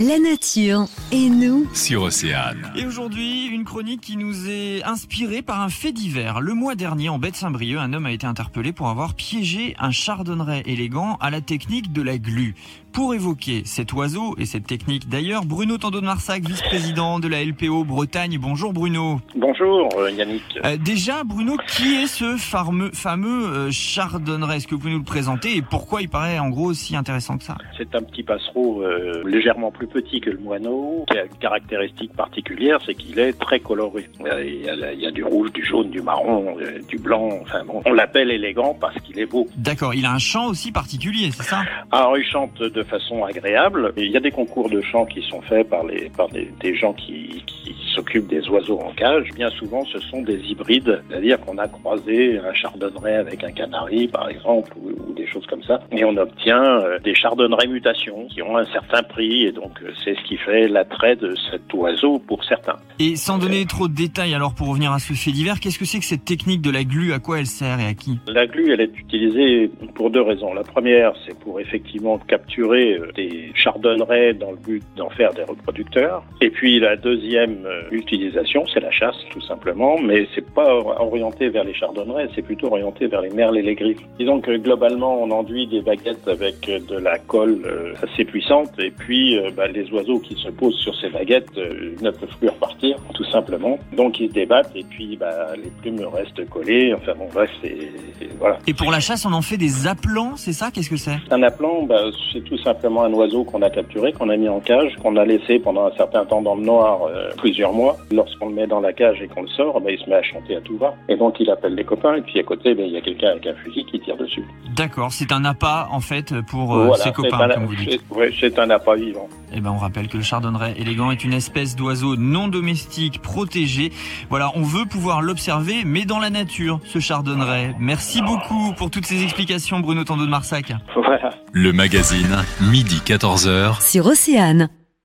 La nature et nous sur Océane. Et aujourd'hui, une chronique qui nous est inspirée par un fait divers. Le mois dernier, en baie de Saint-Brieuc, un homme a été interpellé pour avoir piégé un chardonneret élégant à la technique de la glu. Pour évoquer cet oiseau et cette technique d'ailleurs, Bruno Tando de Marsac, vice-président de la LPO Bretagne. Bonjour Bruno. Bonjour euh, Yannick. Euh, déjà, Bruno, qui est ce fameux, fameux euh, chardonneret? Est-ce que vous pouvez nous le présenter? Et pourquoi il paraît en gros aussi intéressant que ça? C'est un petit passereau euh, légèrement plus petit que le moineau, qui a une caractéristique particulière, c'est qu'il est très coloré. Il y, a, il, y a, du rouge, du jaune, du marron, euh, du blanc. Enfin bon, on l'appelle élégant parce qu'il est beau. D'accord. Il a un chant aussi particulier, c'est ça? Alors il chante de façon agréable. Il y a des concours de chant qui sont faits par les par des, des gens qui, qui s'occupent des oiseaux en cage. Bien souvent, ce sont des hybrides, c'est-à-dire qu'on a croisé un chardonneret avec un canari, par exemple, ou, choses comme ça, et on obtient euh, des chardonnerets mutations qui ont un certain prix, et donc euh, c'est ce qui fait l'attrait de cet oiseau pour certains. Et sans donner trop de détails, alors pour revenir à ce fait divers, qu'est-ce que c'est que cette technique de la glu? À quoi elle sert et à qui? La glu, elle est utilisée pour deux raisons. La première, c'est pour effectivement capturer euh, des chardonnerets dans le but d'en faire des reproducteurs. Et puis la deuxième utilisation, c'est la chasse, tout simplement, mais c'est pas orienté vers les chardonnerets, c'est plutôt orienté vers les merles et les griffes. Disons que globalement, on enduit des baguettes avec de la colle assez puissante, et puis bah, les oiseaux qui se posent sur ces baguettes euh, ne peuvent plus repartir, tout simplement. Donc ils se débattent, et puis bah, les plumes restent collées. Enfin bon, bref, c'est voilà. Et pour la chasse, on en fait des appelants, c'est ça? Qu'est-ce que c'est? Un appelant, bah, c'est tout simplement un oiseau qu'on a capturé, qu'on a mis en cage, qu'on a laissé pendant un certain temps dans le noir, euh, plusieurs mois. Lorsqu'on le met dans la cage et qu'on le sort, bah, il se met à chanter à tout va. Et donc il appelle les copains, et puis à côté, bah, il y a quelqu'un avec un fusil qui tire dessus. D'accord, c'est un appât en fait pour euh, voilà, ses copains, un, comme vous dites. Oui, c'est un appât vivant. Eh ben, on rappelle que le chardonneret élégant est une espèce d'oiseau non domestique protégé. Voilà, on veut pouvoir l'observer, mais dans la nature, ce chardonneret. Merci beaucoup pour toutes ces explications, Bruno Tando de Marsac. Voilà. Le magazine, midi 14h. sur Océane.